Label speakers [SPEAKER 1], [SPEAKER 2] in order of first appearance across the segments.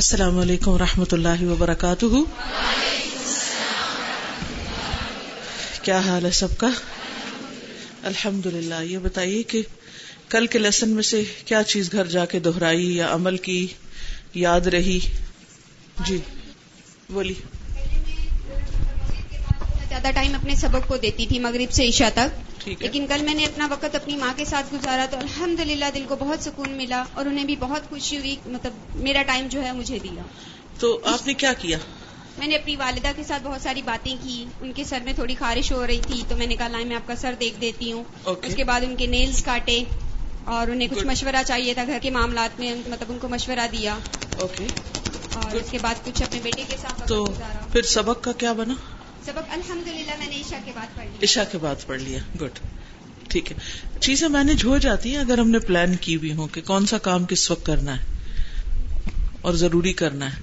[SPEAKER 1] السلام علیکم و رحمۃ اللہ وبرکاتہ۔ کیا حال ہے سب کا؟ الحمد للہ یہ بتائیے کہ کل کے لیسن میں سے کیا چیز گھر جا کے دہرائی یا عمل کی یاد رہی؟ جی بولیے
[SPEAKER 2] زیادہ ٹائم اپنے سبق کو دیتی تھی مغرب سے عشاء تک. لیکن کل میں نے اپنا وقت اپنی ماں کے ساتھ گزارا تو الحمد دل کو بہت سکون ملا اور انہیں بھی بہت خوشی ہوئی. مطلب میرا ٹائم جو ہے مجھے دیا.
[SPEAKER 1] تو آپ نے کیا کیا؟
[SPEAKER 2] میں نے اپنی والدہ کے ساتھ بہت ساری باتیں کی. ان کے سر میں تھوڑی خارش ہو رہی تھی تو میں نے کہا لائن میں آپ کا سر دیکھ دیتی ہوں. اس کے بعد ان کے نیلز کاٹے اور انہیں کچھ مشورہ چاہیے تھا گھر کے معاملات میں. مطلب ان کو مشورہ دیا.
[SPEAKER 1] اوکے
[SPEAKER 2] اور اس کے بعد کچھ اپنے بیٹے کے ساتھ
[SPEAKER 1] تو پھر سبق کا کیا بنا؟
[SPEAKER 2] سبق الحمد للہ میں نے عشا کے بعد پڑھ لیا۔
[SPEAKER 1] عشا کے بعد پڑھ لیا گڈ۔ ٹھیک ہے۔ چیزیں مینج ہو جاتی ہیں اگر ہم نے پلان کی بھی ہوں کہ کون سا کام کس وقت کرنا ہے اور ضروری کرنا ہے۔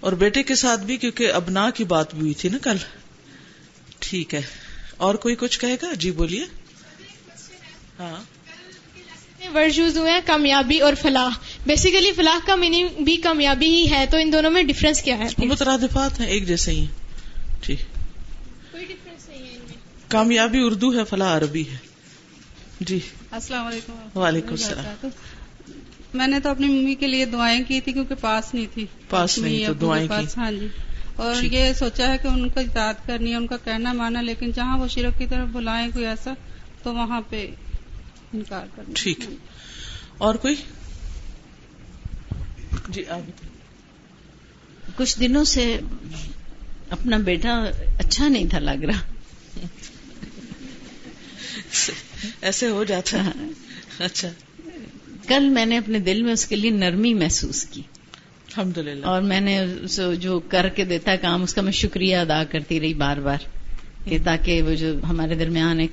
[SPEAKER 1] اور بیٹے کے ساتھ بھی کیونکہ ابنا کی بات بھی ہوئی تھی نا کل۔ ٹھیک ہے۔ اور کوئی کچھ کہے گا؟ جی بولیے۔ ہاں۔
[SPEAKER 3] ورڈ ہوئے ہیں کامیابی اور فلاح۔ بیسیکلی فلاح کا میننگ بھی کامیابی ہی ہے تو ان دونوں میں ڈفرنس کیا ہے؟
[SPEAKER 1] مترادفات ہیں ایک جیسے ہی ٹھیک
[SPEAKER 3] کوئی ڈفرنس نہیں ہے ان میں
[SPEAKER 1] کامیابی اردو ہے فلاح عربی ہے۔ جی۔
[SPEAKER 4] السلام علیکم۔
[SPEAKER 1] وعلیکم السلام۔
[SPEAKER 4] میں نے تو اپنی ممی کے لیے دعائیں کی تھی کیونکہ پاس نہیں تھی۔
[SPEAKER 1] پاس نہیں تو دعائیں کی۔
[SPEAKER 4] ہاں جی۔ اور یہ سوچا ہے کہ ان کو اطاعت کرنی ہے ان کا کہنا مانا لیکن جہاں وہ شرک کی طرف بلائیں کوئی ایسا تو وہاں پہ انکار کرنا۔
[SPEAKER 1] ٹھیک۔ اور کوئی؟ جی آپ
[SPEAKER 5] کچھ دنوں سے اپنا بیٹا اچھا نہیں تھا لگ رہا۔
[SPEAKER 1] ایسے ہو جاتا ہے۔ اچھا۔
[SPEAKER 5] کل میں نے اپنے دل میں اس کے لیے نرمی محسوس کی۔
[SPEAKER 1] الحمد للہ
[SPEAKER 5] اور میں نے جو کر کے دیتا کام اس کا میں شکریہ ادا کرتی رہی بار بار کہ تاکہ وہ جو ہمارے درمیان ایک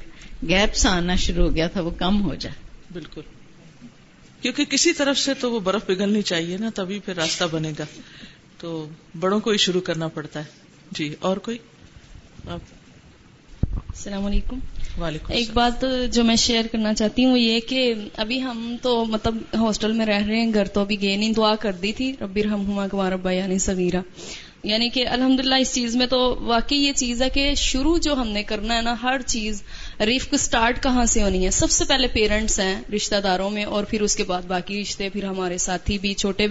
[SPEAKER 5] گیپ سا آنا شروع ہو گیا تھا وہ کم ہو جائے۔
[SPEAKER 1] بالکل۔ کیونکہ کسی طرف سے تو وہ برف پگھلنی چاہیے نا تبھی پھر راستہ بنے گا۔ تو بڑوں کو ہی شروع کرنا پڑتا ہے۔ جی اور کوئی؟
[SPEAKER 6] السلام علیکم۔ ایک بات جو میں شیئر کرنا چاہتی ہوں وہ یہ کہ ابھی ہم تو مطلب ہاسٹل میں رہ رہے ہیں گھر تو ابھی گئے نہیں دعا کر دی تھی ربی رحم ہما کمار ابا یعنی سویرا یعنی کہ الحمد اس چیز میں تو واقعی یہ چیز ہے کہ شروع جو ہم نے کرنا ہے نا ہر چیز ریف کو اسٹارٹ کہاں سے ہونی ہے؟ سب سے پہلے پیرنٹس ہیں رشتہ داروں میں اور پھر اس کے بعد باقی رشتے پھر ہمارے ساتھی بھی چھوٹے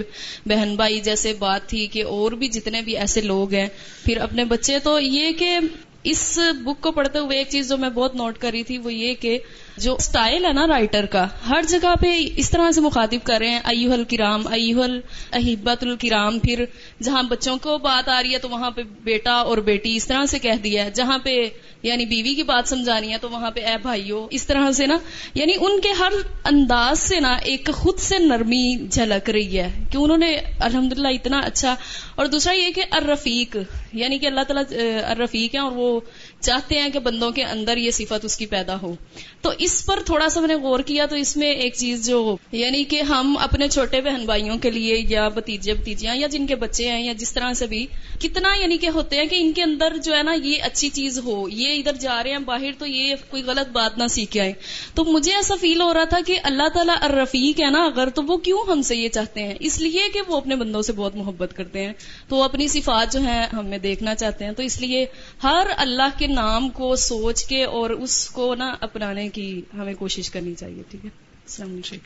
[SPEAKER 6] بہن بھائی جیسے بات تھی کہ اور بھی جتنے بھی ایسے لوگ ہیں۔ پھر اپنے بچے تو یہ کہ اس بک کو پڑھتے ہوئے ایک چیز جو میں بہت نوٹ کری تھی وہ یہ کہ جو اسٹائل ہے نا رائٹر کا، ہر جگہ پہ اس طرح سے مخاطب کر رہے ہیں ایوہ الکرام ایوہ احبت الکرام، پھر جہاں بچوں کو بات آ رہی ہے تو وہاں پہ بیٹا اور بیٹی اس طرح سے کہہ دیا ہے، جہاں پہ یعنی بیوی کی بات سمجھانی ہے تو وہاں پہ اے بھائیو، اس طرح سے نا یعنی ان کے ہر انداز سے نا ایک خود سے نرمی جھلک رہی ہے کہ انہوں نے الحمد اتنا اچھا اور دوسرا یہ کہ الرفیق یعنی کہ اللہ تعالیٰ الرفیق ہیں اور وہ چاہتے ہیں کہ بندوں کے اندر یہ صفت اس کی پیدا ہو۔ تو اس پر تھوڑا سا میں نے غور کیا تو اس میں ایک چیز جو یعنی کہ ہم اپنے چھوٹے بہن بھائیوں کے لیے یا بتیجے بتیجیاں یا جن کے بچے ہیں یا جس طرح سے بھی کتنا یعنی کہ ہوتے ہیں کہ ان کے اندر جو ہے نا یہ اچھی چیز ہو، یہ ادھر جا رہے ہیں باہر تو یہ کوئی غلط بات نہ سیکھ آئے۔ تو مجھے ایسا فیل ہو رہا تھا کہ اللہ تعالیٰ الرفیق ہے نا اگر تو وہ کیوں ہم سے یہ چاہتے ہیں؟ اس لیے کہ وہ اپنے بندوں سے بہت محبت کرتے ہیں۔ تو وہ اپنی صفات جو ہیں ہمیں دیکھنا چاہتے ہیں۔ تو اس لیے ہر اللہ کے نام کو سوچ کے اور اس کو نا اپنانے کی ہمیں کوشش کرنی چاہیے، ٹھیک ہے؟ السلام علیکم۔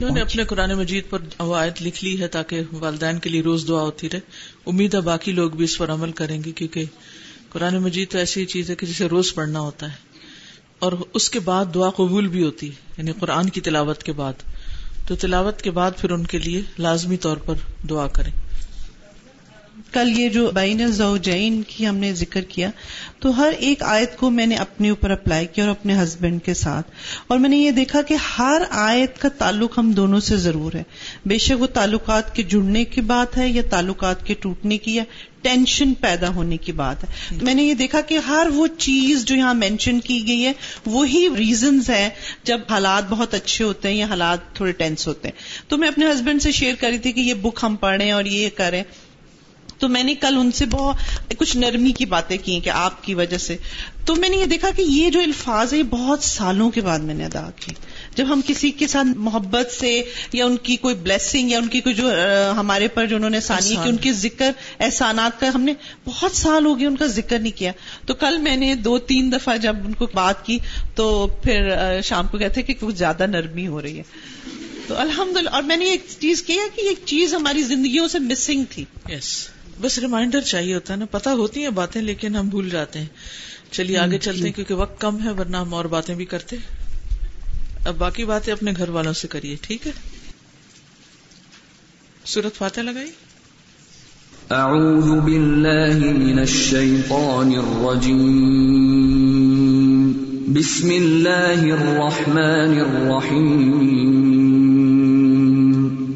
[SPEAKER 1] انہوں نے اپنے قرآن مجید پر آیت لکھ لی ہے تاکہ والدین کے لیے روز دعا ہوتی رہے۔ امید ہے باقی لوگ بھی اس پر عمل کریں گے، کیونکہ قرآن مجید تو ایسی چیز ہے کہ جسے روز پڑھنا ہوتا ہے۔ اور اس کے بعد دعا قبول بھی ہوتی ہے یعنی قرآن کی تلاوت کے بعد۔ تو تلاوت کے بعد پھر ان کے لیے لازمی طور پر دعا کریں۔
[SPEAKER 7] کل یہ جو بین زوجین کی ہم نے ذکر کیا تو ہر ایک آیت کو میں نے اپنے اوپر اپلائی کیا اور اپنے ہسبینڈ کے ساتھ۔ اور میں نے یہ دیکھا کہ ہر آیت کا تعلق ہم دونوں سے ضرور ہے۔ بے شک وہ تعلقات کے جڑنے کی بات ہے یا تعلقات کے ٹوٹنے کی یا ٹینشن پیدا ہونے کی بات ہے۔ میں نے یہ دیکھا کہ ہر وہ چیز جو یہاں مینشن کی گئی ہے، وہی ریزنز ہیں جب حالات بہت اچھے ہوتے ہیں یا حالات تھوڑے ٹینس ہوتے ہیں۔ تو میں اپنے ہسبینڈ سے شیئر کری تھی کہ یہ بک ہم پڑھیں اور یہ کریں۔ تو میں نے کل ان سے بہت کچھ نرمی کی باتیں کی کہ آپ کی وجہ سے۔ تو میں نے یہ دیکھا کہ یہ جو الفاظ ہے یہ بہت سالوں کے بعد میں نے ادا کی جب ہم کسی کے ساتھ محبت سے یا ان کی کوئی بلیسنگ یا ان کی کوئی جو ہمارے پر جو انہوں نے سانی کی ان کے ذکر احسانات کا ہم نے بہت سال ہو گئے ان کا ذکر نہیں کیا۔ تو کل میں نے دو تین دفعہ جب ان کو بات کی تو پھر شام کو کہتے کہ کچھ زیادہ نرمی ہو رہی ہے۔ تو الحمد اور میں نے ایک چیز کیا کہ ایک چیز ہماری زندگیوں سے مسنگ تھی۔
[SPEAKER 1] یس بس ریمائنڈر چاہیے ہوتا ہے نا پتا ہوتی ہیں باتیں لیکن ہم بھول جاتے ہیں۔ چلیے آگے چلتے ہیں کیونکہ وقت کم ہے ورنہ ہم اور باتیں بھی کرتے۔ اب باقی باتیں اپنے گھر والوں سے کریے ٹھیک ہے؟ سورت فاتح لگائی۔
[SPEAKER 8] اعوذ باللہ من الشیطان الرجیم۔ بسم اللہ الرحمن الرحیم۔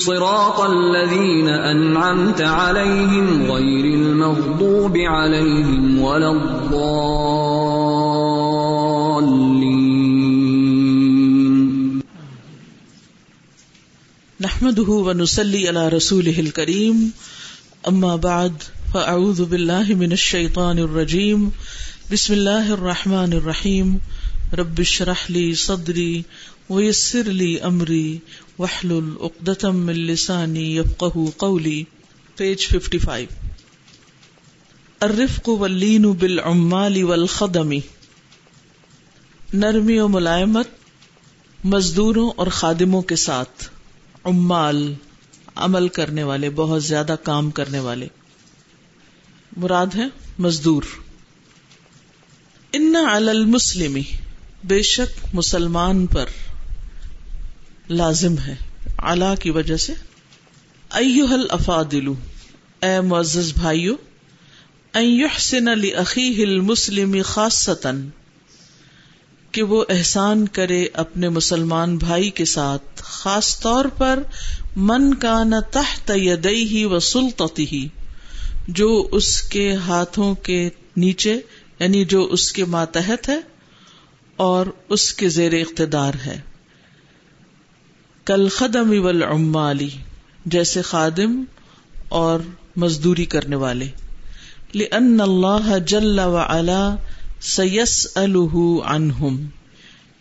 [SPEAKER 8] صراط الذين أنعمت عليهم غير المغضوب عليهم ولا الضالين.
[SPEAKER 1] نحمده ونصلي على رسوله الكريم. أما بعد، فأعوذ بالله من الشيطان الرجيم. بسم الله الرحمن الرحيم. رب اشرح لي صدري ويسر لي امري واحلل عقدة من لساني يفقهوا قولي. Page 55 الرفق واللين بالعمال والخدم. نرمی و ملائمت، مزدوروں اور خادموں کے ساتھ. عمال، عمل کرنے والے، بہت زیادہ کام کرنے والے. مراد ہے مزدور. ان علی بے شک مسلمان پر. لازم ہے۔ اللہ کی وجہ سے۔ ایوہ الافادلو اے معزز بھائیو، ان یحسن لأخیہ المسلم خاصتاً، کہ وہ احسان کرے اپنے مسلمان بھائی کے ساتھ، خاص طور پر من کا نہ تحت یدئی و سلطتی جو اس کے ہاتھوں کے نیچے یعنی جو اس کے ماتحت ہے، اور اس کے زیر اقتدار ہے۔ کل خدم والعمالی جیسے خادم اور مزدوری کرنے والے۔ لأن اللہ جل وعلا سیس عنہم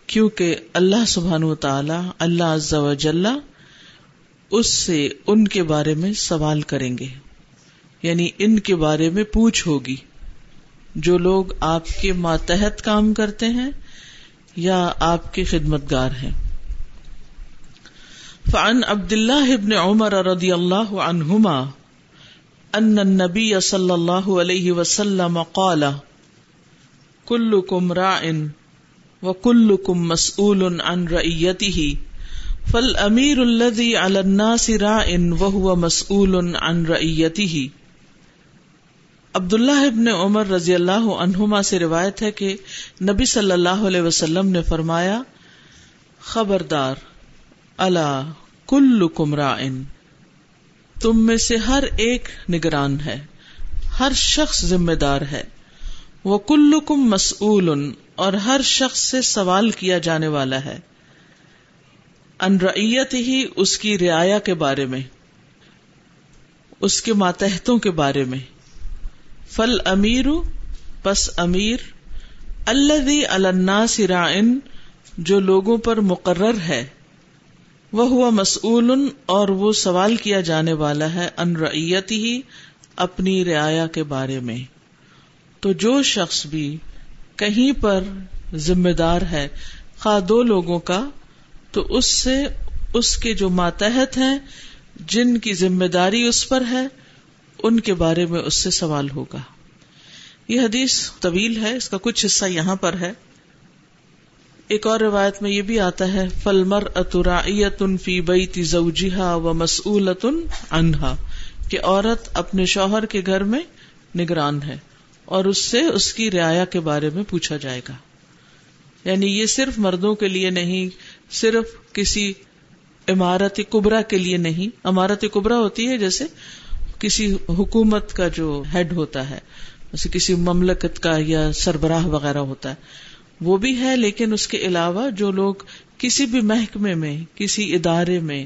[SPEAKER 1] کیونکہ اللہ سبحان و تعالی اللہ عز و جل اس سے ان کے بارے میں سوال کریں گے۔ یعنی ان کے بارے میں پوچھ ہوگی۔ جو لوگ آپ کے ماتحت کام کرتے ہیں یا آپ کے خدمت گار ہیں۔ فعن عبد اللہ ابن عمر رضی اللہ عنہما ان النبی صلی اللہ علیہ وسلم قال، کلکم راع وکلکم مسئول عن رعیته فالامیر الذي على الناس راع وهو مسئول عن رعیته عبداللہ ابن عمر رضی اللہ عنہما سے روایت ہے کہ نبی صلی اللہ علیہ وسلم نے فرمایا، خبردار اللہ کل کمرائن تم میں سے ہر ایک نگران ہے، ہر شخص ذمہ دار ہے۔ وہ کل کم مسول اور ہر شخص سے سوال کیا جانے والا ہے۔ ان ریت ہی اس کی رعایا کے بارے میں، اس کے ماتحتوں کے بارے میں۔ فل امیر، پس امیر اللہ الناس رائن جو لوگوں پر مقرر ہے۔ وہ ہوا مسئول اور وہ سوال کیا جانے والا ہے ان ریت ہی اپنی رعایا کے بارے میں۔ تو جو شخص بھی کہیں پر ذمہ دار ہے، خواہ دو لوگوں کا، تو اس سے اس کے جو ماتحت ہیں، جن کی ذمہ داری اس پر ہے، ان کے بارے میں اس سے سوال ہوگا۔ یہ حدیث طویل ہے، اس کا کچھ حصہ یہاں پر ہے۔ ایک اور روایت میں یہ بھی آتا ہے فلمر اترائیتن فی بیتی زوجہا و مسئولتن عنہا، کہ عورت اپنے شوہر کے گھر میں نگران ہے اور اس سے اس کی رعایا کے بارے میں پوچھا جائے گا۔ یعنی یہ صرف مردوں کے لیے نہیں، صرف کسی عمارت کبرا کے لیے نہیں۔ عمارت کبرا ہوتی ہے جیسے کسی حکومت کا جو ہیڈ ہوتا ہے، جیسے کسی مملکت کا یا سربراہ وغیرہ ہوتا ہے۔ وہ بھی ہے، لیکن اس کے علاوہ جو لوگ کسی بھی محکمے میں، کسی ادارے میں،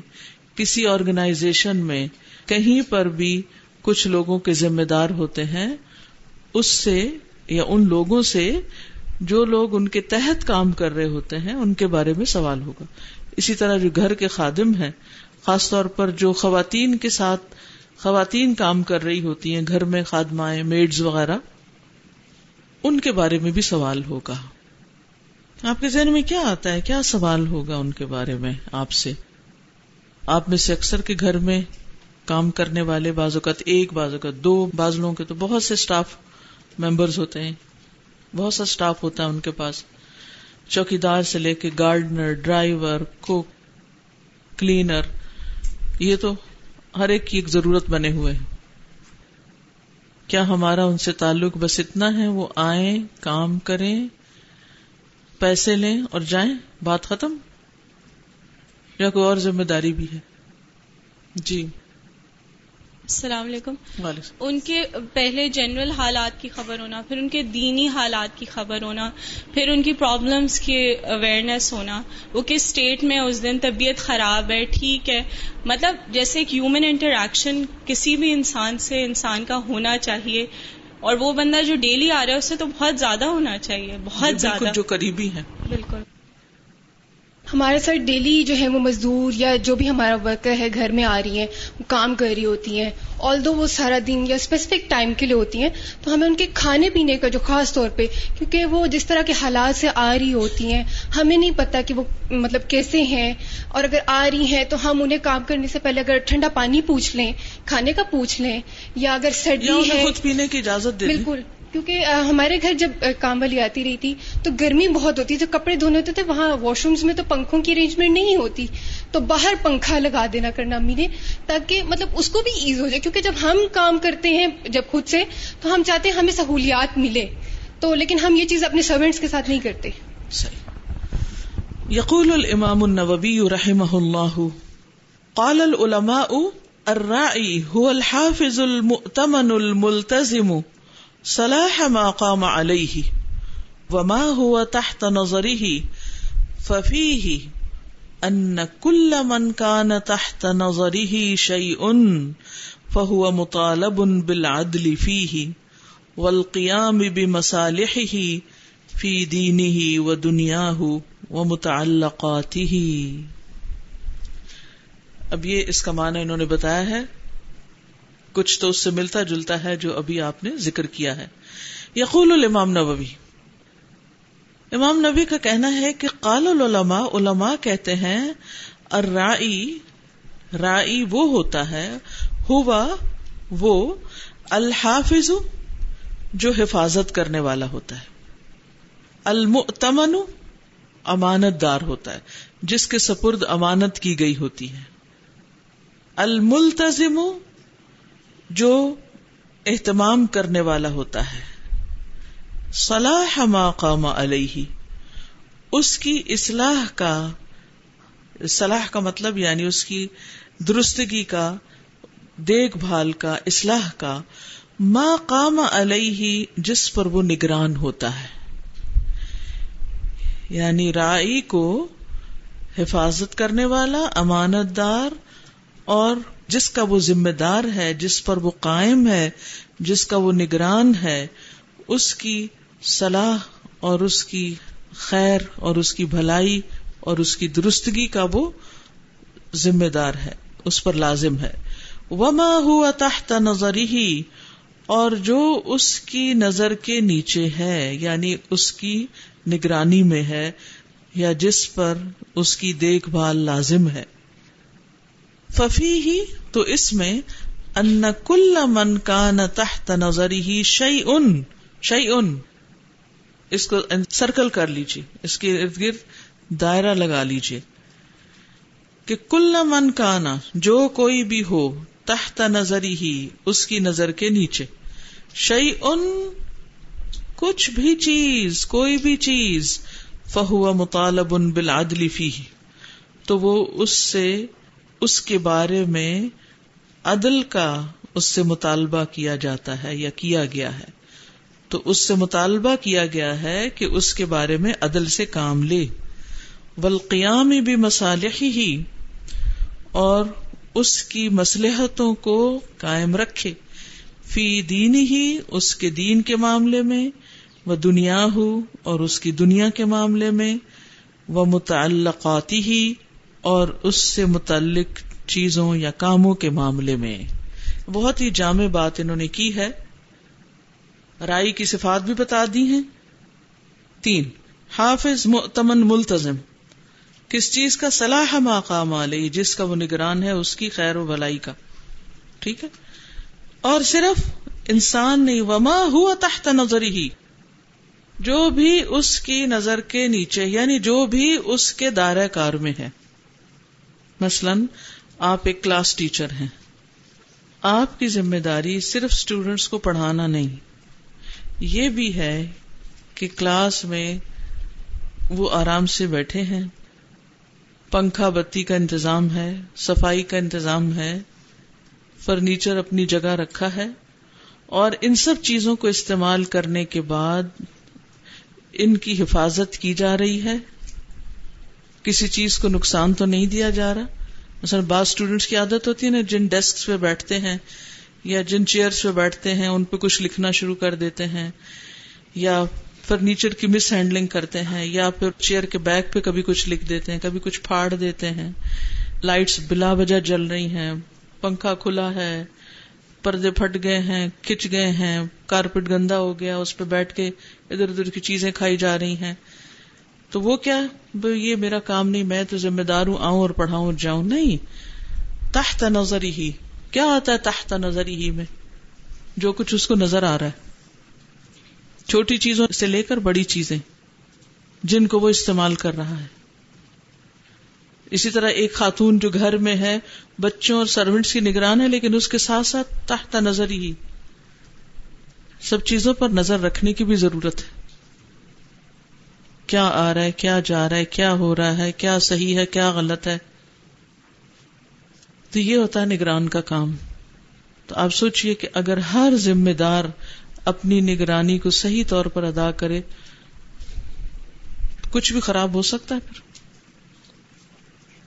[SPEAKER 1] کسی آرگنائزیشن میں کہیں پر بھی کچھ لوگوں کے ذمہ دار ہوتے ہیں، اس سے یا ان لوگوں سے جو لوگ ان کے تحت کام کر رہے ہوتے ہیں، ان کے بارے میں سوال ہوگا۔ اسی طرح جو گھر کے خادم ہیں، خاص طور پر جو خواتین کے ساتھ خواتین کام کر رہی ہوتی ہیں، گھر میں خادمائیں میڈز وغیرہ، ان کے بارے میں بھی سوال ہوگا۔ آپ کے ذہن میں کیا آتا ہے؟ کیا سوال ہوگا ان کے بارے میں آپ سے؟ آپ میں سے اکثر کے گھر میں کام کرنے والے بعض اوقات ایک، بعض اوقات دو، بعض لوگوں کے تو بہت سے اسٹاف ممبرز ہوتے ہیں۔ بہت سا اسٹاف ہوتا ہے ان کے پاس۔ چوکی دار سے لے کے گارڈنر ڈرائیور کوک کلینر یہ تو ہر ایک کی ایک ضرورت بنے ہوئے ہیں۔ کیا ہمارا ان سے تعلق بس اتنا ہے؟ وہ آئیں، کام کریں پیسے لیں اور جائیں بات ختم؟ یا کوئی اور ذمہ داری بھی ہے؟ جی۔
[SPEAKER 9] السلام علیکم۔ ان کے پہلے جنرل حالات کی خبر ہونا پھر ان کے دینی حالات کی خبر ہونا پھر ان کی پرابلمس کی اویئرنیس ہونا وہ کس اسٹیٹ میں اس دن طبیعت خراب ہے ٹھیک ہے۔ مطلب جیسے ایک ہیومن انٹریکشن کسی بھی انسان سے انسان کا ہونا چاہیے۔ اور وہ بندہ جو ڈیلی آ رہا ہے اس سے تو بہت زیادہ ہونا چاہیے بہت زیادہ۔
[SPEAKER 1] جو قریبی ہے
[SPEAKER 9] بالکل۔
[SPEAKER 3] ہمارے ساتھ ڈیلی جو ہے وہ مزدور یا جو بھی ہمارا ورکر ہے گھر میں آ رہی ہیں وہ کام کر رہی ہوتی ہیں۔ آل دو وہ سارا دن یا اسپیسیفک ٹائم کے لیے ہوتی ہیں تو ہمیں ان کے کھانے پینے کا جو خاص طور پہ کیونکہ وہ جس طرح کے حالات سے آ رہی ہوتی ہیں ہمیں نہیں پتا کہ وہ مطلب کیسے ہیں۔ اور اگر آ رہی ہیں تو ہم انہیں کام کرنے سے پہلے اگر ٹھنڈا پانی پوچھ لیں کھانے کا پوچھ لیں یا اگر سردی ہے
[SPEAKER 1] خود پینے کی اجازت
[SPEAKER 3] بالکل۔ کیونکہ ہمارے گھر جب کام والی آتی رہی تھی، تو گرمی بہت ہوتی، جو کپڑے دھونے ہوتے تھے، وہاں واش رومز میں تو پنکھوں کی ارینجمنٹ نہیں ہوتی، تو باہر پنکھا لگا دینا کرنا امی نے، تاکہ مطلب اس کو بھی ایز ہو جائے، کیونکہ جب ہم کام کرتے ہیں، جب خود سے، تو ہم چاہتے ہیں ہمیں سہولیات ملے، تو لیکن ہم یہ چیز اپنے سروینٹس کے ساتھ نہیں کرتے۔
[SPEAKER 1] یقول الامام النووی رحمہ اللہ، قال العلماء الراعی هو الحافظ المؤتمن الملتزم. صلاح ما قام عليه وما هو تحت نظره، ففيه ان كل من كان تحت نظره شيء فهو مطالب بالعدل فيه والقيام بمصالحه في دينه ودنياه ومتعلقاته۔ اب یہ اس کا معنی انہوں نے بتایا ہے۔ کچھ تو اس سے ملتا جلتا ہے جو ابھی آپ نے ذکر کیا ہے۔ یقول الامام نبوی امام نبی کا کہنا ہے کہ قال العلماء، علماء کہتے ہیں، الرائی، رائی وہ ہوتا ہے، ہوا وہ الحافظ جو حفاظت کرنے والا ہوتا ہے۔ المؤتمن امانت دار ہوتا ہے، جس کے سپرد امانت کی گئی ہوتی ہے۔ الملتزم جو اہتمام کرنے والا ہوتا ہے۔ صلاح ما قام علیہ۔ اس کی اصلاح کا، صلاح کا مطلب یعنی اس کی درستگی کا، دیکھ بھال کا، اصلاح کا۔ ما قام علیہ جس پر وہ نگران ہوتا ہے۔ یعنی رائی کو حفاظت کرنے والا امانت دار اور جس کا وہ ذمہ دار ہے، جس پر وہ قائم ہے، جس کا وہ نگران ہے، اس کی صلاح اور اس کی خیر اور اس کی بھلائی اور اس کی درستگی کا وہ ذمہ دار ہے، اس پر لازم ہے۔ وما ہوا تحت نظری ہی اور جو اس کی نظر کے نیچے ہے یعنی اس کی نگرانی میں ہے، یا جس پر اس کی دیکھ بھال لازم ہے۔ ففی ہی تو اس میں ان کل من کا نہ تحت نظری ہی شعی ان شعی ان اس کو سرکل کر لیجیے، اس کے ارد گرد دائرہ لگا لیجیے کہ کل من کا نا جو کوئی بھی ہو، تحت نظری ہی اس کی نظر کے نیچے شعی ان کچھ بھی چیز، کوئی بھی چیز، فہو مطالب ان بالعدل فی تو وہ اس سے اس کے بارے میں عدل کا اس سے مطالبہ کیا جاتا ہے یا کیا گیا ہے۔ تو اس سے مطالبہ کیا گیا ہے کہ اس کے بارے میں عدل سے کام لے۔ بلقیام بھی مسالح ہی اور اس کی مسلحتوں کو قائم رکھے۔ فی دین ہی اس کے دین کے معاملے میں وہ دنیا ہو اور اس کی دنیا کے معاملے میں۔ وہ متعلقاتی ہی اور اس سے متعلق چیزوں یا کاموں کے معاملے میں بہت ہی جامع بات انہوں نے کی ہے۔ رائی کی صفات بھی بتا دی ہیں۔ تین، حافظ مؤتمن ملتظم کس چیز کا صلاح مقام علیہ، جس کا وہ نگران ہے، اس کی خیر و بلائی کا۔ ٹھیک ہے؟ اور صرف انسان نہیں، وما ہوا تحت نظر ہی جو بھی اس کی نظر کے نیچے یعنی جو بھی اس کے دائرہ کار میں ہے۔ مثلا آپ ایک کلاس ٹیچر ہیں۔ آپ کی ذمہ داری صرف اسٹوڈینٹس کو پڑھانا نہیں۔ یہ بھی ہے کہ کلاس میں وہ آرام سے بیٹھے ہیں۔ پنکھا بتی کا انتظام ہے، صفائی کا انتظام ہے، فرنیچر اپنی جگہ رکھا ہے۔ اور ان سب چیزوں کو استعمال کرنے کے بعد ان کی حفاظت کی جا رہی ہے۔ کسی چیز کو نقصان تو نہیں دیا جا رہا۔ مثلا بعض اسٹوڈینٹس کی عادت ہوتی ہے نا، جن ڈیسک پہ بیٹھتے ہیں یا جن چیئرس پہ بیٹھتے ہیں، ان پہ کچھ لکھنا شروع کر دیتے ہیں یا فرنیچر کی مس ہینڈلنگ کرتے ہیں یا پھر چیئر کے بیک پہ کبھی کچھ لکھ دیتے ہیں، کبھی کچھ پھاڑ دیتے ہیں۔ لائٹس بلا وجہ جل رہی ہیں، پنکھا کھلا ہے، پردے پھٹ گئے ہیں، کھچ گئے ہیں کارپیٹ گندا ہو گیا، اس پہ بیٹھ کے ادھر ادھر کی چیزیں کھائی جا رہی ہیں۔ تو وہ کیا یہ میرا کام نہیں، میں تو ذمہ دار ہوں، آؤں اور پڑھاؤں اور جاؤں۔ نہیں۔ تحت نظری ہی کیا آتا ہے تحت نظری ہی میں؟ جو کچھ اس کو نظر آ رہا ہے۔ چھوٹی چیزوں سے لے کر بڑی چیزیں، جن کو وہ استعمال کر رہا ہے۔ اسی طرح ایک خاتون جو گھر میں ہے، بچوں اور سروینٹس کی نگران ہے، لیکن اس کے ساتھ ساتھ تحت نظر ہی سب چیزوں پر نظر رکھنے کی بھی ضرورت ہے۔ کیا آ رہا ہے، کیا جا رہا ہے، کیا ہو رہا ہے، کیا صحیح ہے، کیا غلط ہے۔ تو یہ ہوتا ہے نگران کا کام۔ تو آپ سوچئے کہ اگر ہر ذمہ دار اپنی نگرانی کو صحیح طور پر ادا کرے، کچھ بھی خراب ہو سکتا ہے پھر۔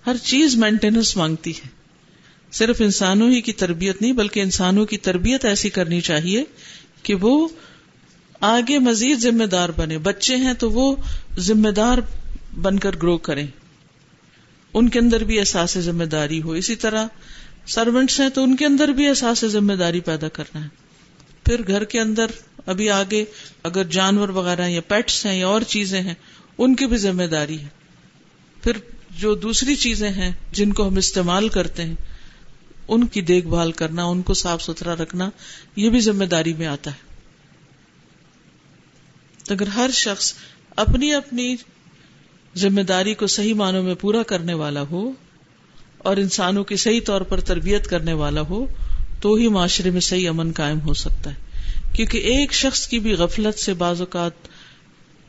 [SPEAKER 1] ہر چیز مینٹیننس مانگتی ہے۔ صرف انسانوں ہی کی تربیت نہیں، بلکہ انسانوں کی تربیت ایسی کرنی چاہیے کہ وہ آگے مزید ذمہ دار بنے۔ بچے ہیں تو وہ ذمہ دار بن کر گرو کریں۔ ان کے اندر بھی احساس ذمہ داری ہو۔ اسی طرح سروینٹس ہیں تو ان کے اندر بھی احساس ذمہ داری پیدا کرنا ہے۔ پھر گھر کے اندر ابھی آگے اگر جانور وغیرہ یا پیٹس ہیں یا اور چیزیں ہیں، ان کی بھی ذمہ داری ہے۔ پھر جو دوسری چیزیں ہیں جن کو ہم استعمال کرتے ہیں، ان کی دیکھ بھال کرنا، ان کو صاف ستھرا رکھنا، یہ بھی ذمہ داری میں آتا ہے۔ اگر ہر شخص اپنی اپنی ذمہ داری کو صحیح معنوں میں پورا کرنے والا ہو اور انسانوں کی صحیح طور پر تربیت کرنے والا ہو، تو ہی معاشرے میں صحیح امن قائم ہو سکتا ہے۔ کیونکہ ایک شخص کی بھی غفلت سے بعض اوقات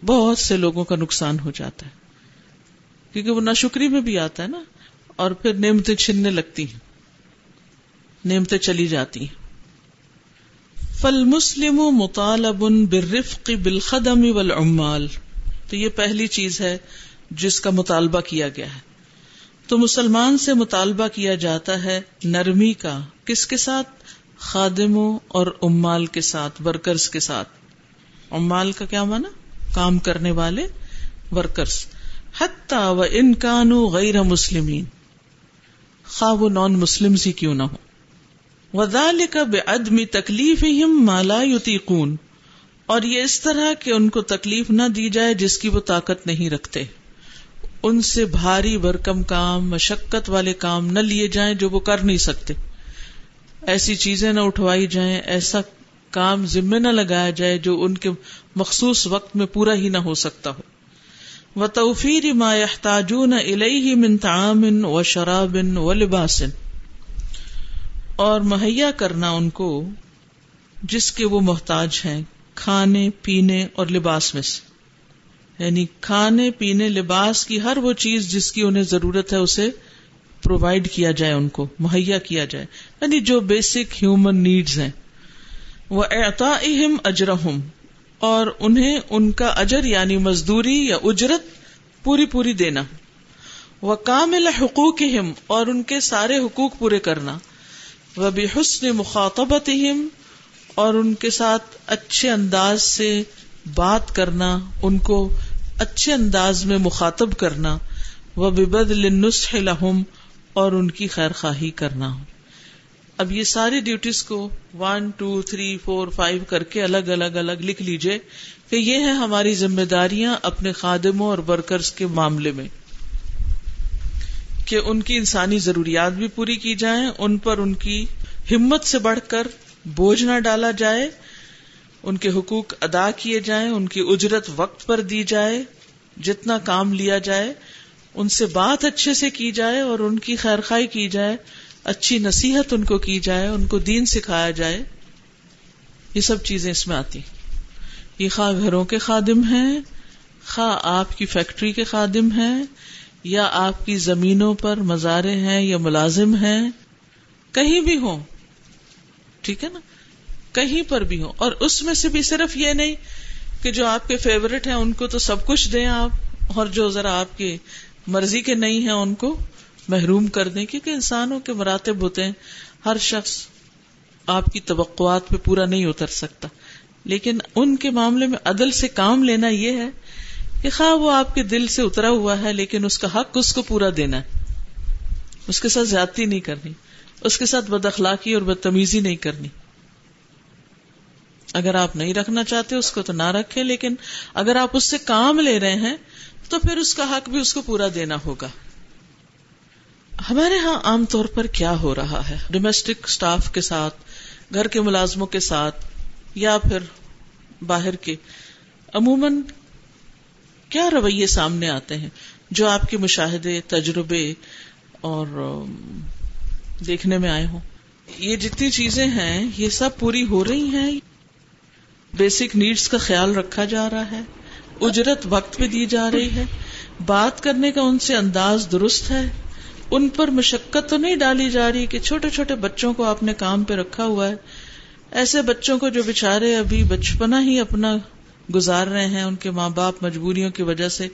[SPEAKER 1] بہت سے لوگوں کا نقصان ہو جاتا ہے۔ کیونکہ وہ ناشکری میں بھی آتا ہے نا، اور پھر نعمتیں چھننے لگتی ہیں، نعمتیں چلی جاتی ہیں۔ فل مسلم مطالب برفق بالخدم والعمال۔ تو یہ پہلی چیز ہے جس کا مطالبہ کیا گیا ہے۔ تو مسلمان سے مطالبہ کیا جاتا ہے نرمی کا، کس کے ساتھ؟ خادموں اور امال کے ساتھ، ورکرز کے ساتھ۔ امال کا کیا مانا کام کرنے والے ورکرز۔ حتی و انکانو غیر مسلمین۔ خواہ وہ نان مسلم ہی کیوں نہ ہو وذالک بعدم تکلیفہم ما لا یطیقون۔ اور یہ اس طرح کہ ان کو تکلیف نہ دی جائے جس کی وہ طاقت نہیں رکھتے۔ ان سے بھاری برکم کام، مشقت والے کام نہ لیے جائیں جو وہ کر نہیں سکتے۔ ایسی چیزیں نہ اٹھوائی جائیں، ایسا کام ذمے نہ لگایا جائے جو ان کے مخصوص وقت میں پورا ہی نہ ہو سکتا ہو۔ و توفیر ما يحتاجون الیہ من تعام و شراب و لباس۔ اور مہیا کرنا ان کو جس کے وہ محتاج ہیں، کھانے، پینے اور لباس میں سے۔ یعنی کھانے، پینے، لباس کی ہر وہ چیز جس کی انہیں ضرورت ہے، اسے پرووائڈ کیا جائے ان کو، مہیا کیا جائے۔ یعنی جو بیسک ہیومن نیڈز ہیں۔ وہ اعتا اجرہم۔ اور انہیں ان کا اجر یعنی مزدوری یا اجرت پوری پوری دینا۔ وہ کامل حقوق اور ان کے سارے حقوق پورے کرنا۔ وہ بھی حسن مخاطبت اور ان کے ساتھ اچھے انداز سے بات کرنا، ان کو اچھے انداز میں مخاطب کرنا وہ بد النسخ لہم، اور ان کی خیر خواہی کرنا۔ اب یہ ساری ڈیوٹیز کو one two three four five کر کے الگ الگ الگ لکھ لیجیے کہ یہ ہے ہماری ذمہ داریاں اپنے خادموں اور ورکرز کے معاملے میں۔ کہ ان کی انسانی ضروریات بھی پوری کی جائیں، ان پر ان کی ہمت سے بڑھ کر بوجھ نہ ڈالا جائے، ان کے حقوق ادا کیے جائیں، ان کی اجرت وقت پر دی جائے، جتنا کام لیا جائے، ان سے بات اچھے سے کی جائے اور ان کی خیر خائی کی جائے، اچھی نصیحت ان کو کی جائے، ان کو دین سکھایا جائے، یہ سب چیزیں اس میں آتی یہ خواہ گھروں کے خادم ہیں، خواہ آپ کی فیکٹری کے خادم ہیں یا آپ کی زمینوں پر مزارے ہیں یا ملازم ہیں؟ کہیں بھی ہوں۔ ٹھیک ہے نا؟ کہیں پر بھی ہوں۔ اور اس میں سے بھی صرف یہ نہیں کہ جو آپ کے فیوریٹ ہیں، ان کو تو سب کچھ دیں آپ، اور جو ذرا آپ کی مرضی کے نہیں ہیں، ان کو محروم کر دیں۔ کیونکہ انسانوں کے مراتب ہوتے ہیں۔ ہر شخص آپ کی توقعات پہ پورا نہیں اتر سکتا۔ لیکن ان کے معاملے میں عدل سے کام لینا یہ ہے کہ خواہ وہ آپ کے دل سے اترا ہوا ہے، لیکن اس کا حق اس کو پورا دینا ہے۔ اس کے ساتھ زیادتی نہیں کرنی۔ اس کے ساتھ بد اخلاقی اور بدتمیزی نہیں کرنی۔ اگر آپ نہیں رکھنا چاہتے، اس کو تو نہ رکھے لیکن اگر آپ اس سے کام لے رہے ہیں، تو پھر اس کا حق بھی اس کو پورا دینا ہوگا۔ ہمارے یہاں عام طور پر کیا ہو رہا ہے؟ ڈومیسٹک اسٹاف کے ساتھ، گھر کے ملازموں کے ساتھ، یا پھر باہر کے۔ عموماً کیا رویے سامنے آتے ہیں جو آپ کے مشاہدے، تجربے اور دیکھنے میں آئے ہوں؟ یہ جتنی چیزیں ہیں، یہ سب پوری ہو رہی ہیں۔ بیسک نیڈس کا خیال رکھا جا رہا ہے۔ اجرت وقت پہ دی جا رہی ہے۔ بات کرنے کا ان سے انداز درست ہے۔ ان پر مشقت تو نہیں ڈالی جا رہی کہ چھوٹے چھوٹے بچوں کو آپ نے کام پہ رکھا ہوا ہے۔ ایسے بچوں کو جو بےچارے ابھی بچپنا ہی اپنا گزار رہے ہیں ان کے ماں باپ مجبوریوں کی وجہ سے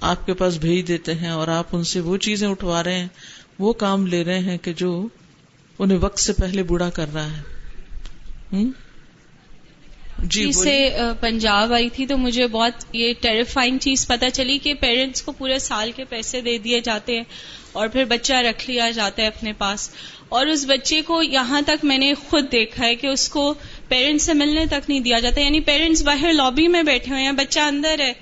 [SPEAKER 1] آپ کے پاس بھیج دیتے ہیں اور آپ ان سے وہ چیزیں اٹھوا رہے ہیں وہ کام لے رہے ہیں کہ جو انہیں وقت سے پہلے بوڑھا کر رہا ہے۔
[SPEAKER 9] جی سے پنجاب آئی تھی تو مجھے بہت یہ ٹیریفائنگ چیز پتا چلی کہ پیرنٹس کو پورے سال کے پیسے دے دیے جاتے ہیں اور پھر بچہ رکھ لیا جاتا ہے اپنے پاس۔ اور اس بچے کو یہاں تک میں نے خود دیکھا ہے کہ اس کو پیرنٹس سے ملنے تک نہیں دیا جاتا یعنی پیرنٹس باہر لابی میں بیٹھے ہوئے ہیں بچہ اندر ہے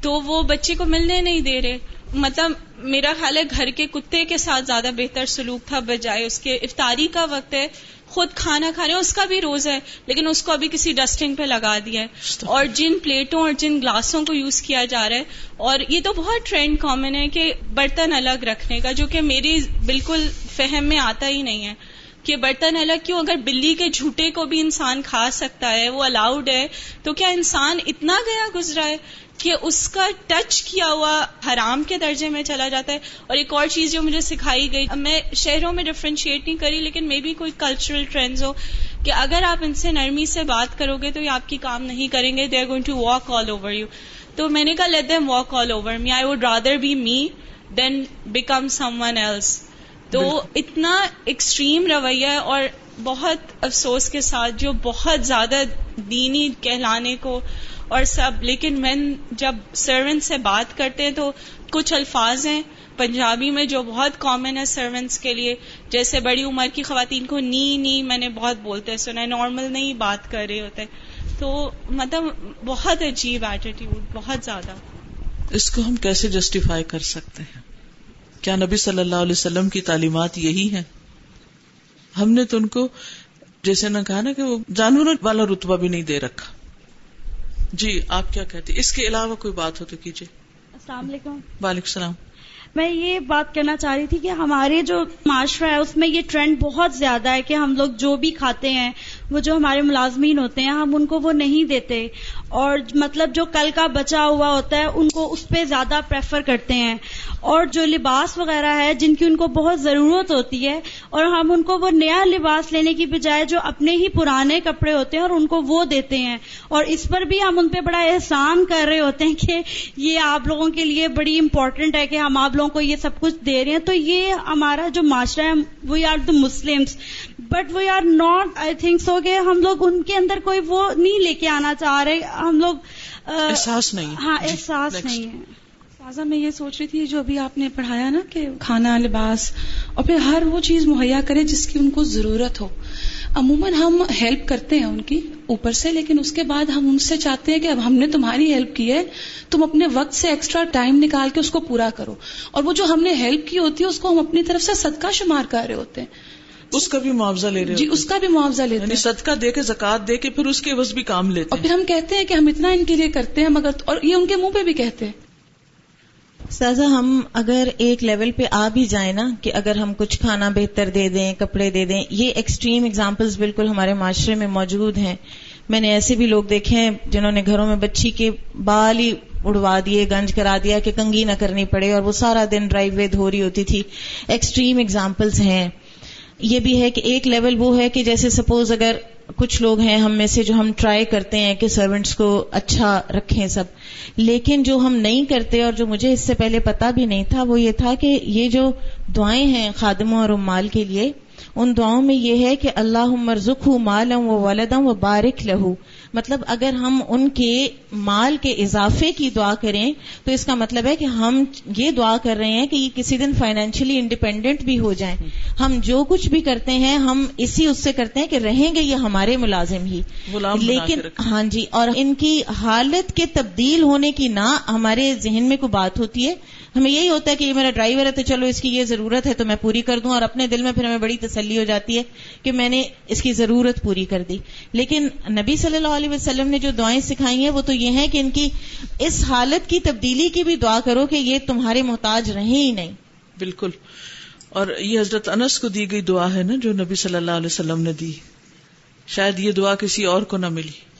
[SPEAKER 9] تو وہ بچے کو ملنے نہیں دے رہے۔ مطلب میرا خیال ہے گھر کے کتے کے ساتھ زیادہ بہتر سلوک تھا بجائے اس کے افطاری کا وقت ہے۔ خود کھانا کھا رہے ہیں اس کا بھی روز ہے لیکن اس کو ابھی کسی ڈسٹنگ پہ لگا دیا ہے۔ اور جن پلیٹوں اور جن گلاسوں کو یوز کیا جا رہا ہے اور یہ تو بہت ٹرینڈ کامن ہے کہ برتن الگ رکھنے کا جو کہ میری بالکل فہم میں آتا ہی نہیں ہے۔ کہ برتن الگ کیوں؟ اگر بلی کے جھوٹے کو بھی انسان کھا سکتا ہے، وہ الاؤڈ ہے، تو کیا انسان اتنا گیا گزرا ہے کہ اس کا ٹچ کیا ہوا حرام کے درجے میں چلا جاتا ہے؟ اور ایک اور چیز جو مجھے سکھائی گئی میں شہروں میں ڈفرینشیٹ نہیں کری، لیکن مے بھی کوئی کلچرل ٹرینڈز ہو کہ اگر آپ ان سے نرمی سے بات کرو گے تو یہ آپ کی کام نہیں کریں گے they are going to walk all over you تو میں نے کہا let them walk all over me I would rather be me than become someone else تو اتنا ایکسٹریم رویہ اور بہت افسوس کے ساتھ جو بہت زیادہ دینی کہلانے کو اور سب لیکن مین جب سروینٹ سے بات کرتے ہیں تو کچھ الفاظ ہیں پنجابی میں جو بہت کامن ہے سروینٹس کے لیے جیسے بڑی عمر کی خواتین کو نی نی میں نے بہت بولتے سنا ہے نارمل نہیں بات کر رہے ہوتے تو مطلب بہت عجیب ایٹیٹیوڈ بہت زیادہ۔
[SPEAKER 1] اس کو ہم کیسے جسٹیفائی کر سکتے ہیں؟ کیا نبی صلی اللہ علیہ وسلم کی تعلیمات یہی ہیں؟ ہم نے تو ان کو جیسے نہ کہا نا کہ وہ جانوروں والا رتبہ بھی نہیں دے رکھا۔ جی آپ کیا کہتے اس کے علاوہ کوئی بات ہو تو کیجیے۔
[SPEAKER 10] السلام علیکم۔
[SPEAKER 1] وعلیکم السلام۔
[SPEAKER 10] میں یہ بات کرنا چاہ رہی تھی کہ ہمارے جو معاشرہ ہے اس میں یہ ٹرینڈ بہت زیادہ ہے کہ ہم لوگ جو بھی کھاتے ہیں وہ جو ہمارے ملازمین ہوتے ہیں، ہم ان کو وہ نہیں دیتے۔ اور مطلب جو کل کا بچا ہوا ہوتا ہے، ان کو اس پہ زیادہ پریفر کرتے ہیں۔ اور جو لباس وغیرہ ہے، جن کی ان کو بہت ضرورت ہوتی ہے، اور ہم ان کو وہ نیا لباس لینے کی بجائے جو اپنے ہی پرانے کپڑے ہوتے ہیں، اور ان کو وہ دیتے ہیں۔ اور اس پر بھی ہم ان پہ بڑا احسان کر رہے ہوتے ہیں کہ یہ آپ لوگوں کے لیے بڑی امپورٹنٹ ہے کہ ہم آپ لوگوں کو یہ سب کچھ دے رہے ہیں۔ تو یہ ہمارا جو معاشرہ ہے we are the Muslims but we are not I think so کہ ہم لوگ ان کے اندر کوئی وہ نہیں لے کے آنا چاہ رہے۔ ہم لوگ
[SPEAKER 1] احساس نہیں۔
[SPEAKER 10] ہاں احساس نہیں ہے۔
[SPEAKER 11] تازہ میں یہ سوچ رہی تھی جو ابھی آپ نے پڑھایا نا کہ کھانا لباس اور پھر ہر وہ چیز مہیا کرے جس کی ان کو ضرورت ہو۔ عموماً ہم ہیلپ کرتے ہیں ان کی اوپر سے لیکن اس کے بعد ہم ان سے چاہتے ہیں کہ اب ہم نے تمہاری ہیلپ کی ہے تم اپنے وقت سے ایکسٹرا ٹائم نکال کے اس کو پورا کرو۔ اور وہ جو ہم نے ہیلپ کی ہوتی ہے اس کو ہم اپنی طرف سے صدقہ شمار کر رہے ہوتے ہیں۔
[SPEAKER 1] اس کا بھی معاوضہ لے رہے
[SPEAKER 11] جی اس کا بھی معاوضہ لیتے
[SPEAKER 1] یعنی
[SPEAKER 11] ہیں۔
[SPEAKER 1] صدقہ دے کے زکات دے کے پھر اس کے عوض بھی کام لیتے
[SPEAKER 11] اور پھر ہم کہتے ہیں کہ ہم اتنا ان کے لیے کرتے ہیں مگر اور یہ ان کے منہ پہ بھی کہتے ہیں۔
[SPEAKER 12] سازا ہم اگر ایک لیول پہ آ بھی جائیں نا کہ اگر ہم کچھ کھانا بہتر دے دیں کپڑے دے دیں یہ ایکسٹریم اگزامپلس بالکل ہمارے معاشرے میں موجود ہیں۔ میں نے ایسے بھی لوگ دیکھے ہیں جنہوں نے گھروں میں بچی کے بال ہی اڑوا دیے گنج کرا دیا کہ کنگھی نہ کرنی پڑے اور وہ سارا دن ڈرائیو وے دھو رہی ہوتی تھی۔ ایکسٹریم اگزامپلس ہیں۔ یہ بھی ہے کہ ایک لیول وہ ہے کہ جیسے سپوز اگر کچھ لوگ ہیں ہم میں سے جو ہم ٹرائی کرتے ہیں کہ سروینٹس کو اچھا رکھیں سب، لیکن جو ہم نہیں کرتے اور جو مجھے اس سے پہلے پتا بھی نہیں تھا وہ یہ تھا کہ یہ جو دعائیں ہیں خادموں اور امال کے لیے ان دعاؤں میں یہ ہے کہ اللہ مرزق ہوں مالم و ولدم و بارک لہو۔ مطلب اگر ہم ان کے مال کے اضافے کی دعا کریں تو اس کا مطلب ہے کہ ہم یہ دعا کر رہے ہیں کہ یہ کسی دن فائنینشلی انڈیپینڈنٹ بھی ہو جائیں۔ ہم جو کچھ بھی کرتے ہیں ہم اسی اس سے کرتے ہیں کہ رہیں گے یہ ہمارے ملازم ہی۔ لیکن ہاں جی اور ان کی حالت کے تبدیل ہونے کی نہ ہمارے ذہن میں کوئی بات ہوتی ہے۔ ہمیں یہی ہوتا ہے کہ یہ میرا ڈرائیور ہے تو چلو اس کی یہ ضرورت ہے تو میں پوری کر دوں اور اپنے دل میں پھر ہمیں بڑی تسلی ہو جاتی ہے کہ میں نے اس کی ضرورت پوری کر دی۔ لیکن نبی صلی اللہ علیہ وسلم نے جو دعائیں سکھائی ہیں وہ تو یہ ہیں کہ ان کی اس حالت کی تبدیلی کی بھی دعا کرو کہ یہ تمہارے محتاج رہیں ہی نہیں۔
[SPEAKER 1] بالکل۔ اور یہ حضرت انس کو دی گئی دعا ہے نا جو نبی صلی اللہ علیہ وسلم نے دی۔ شاید یہ دعا کسی اور کو نہ ملی۔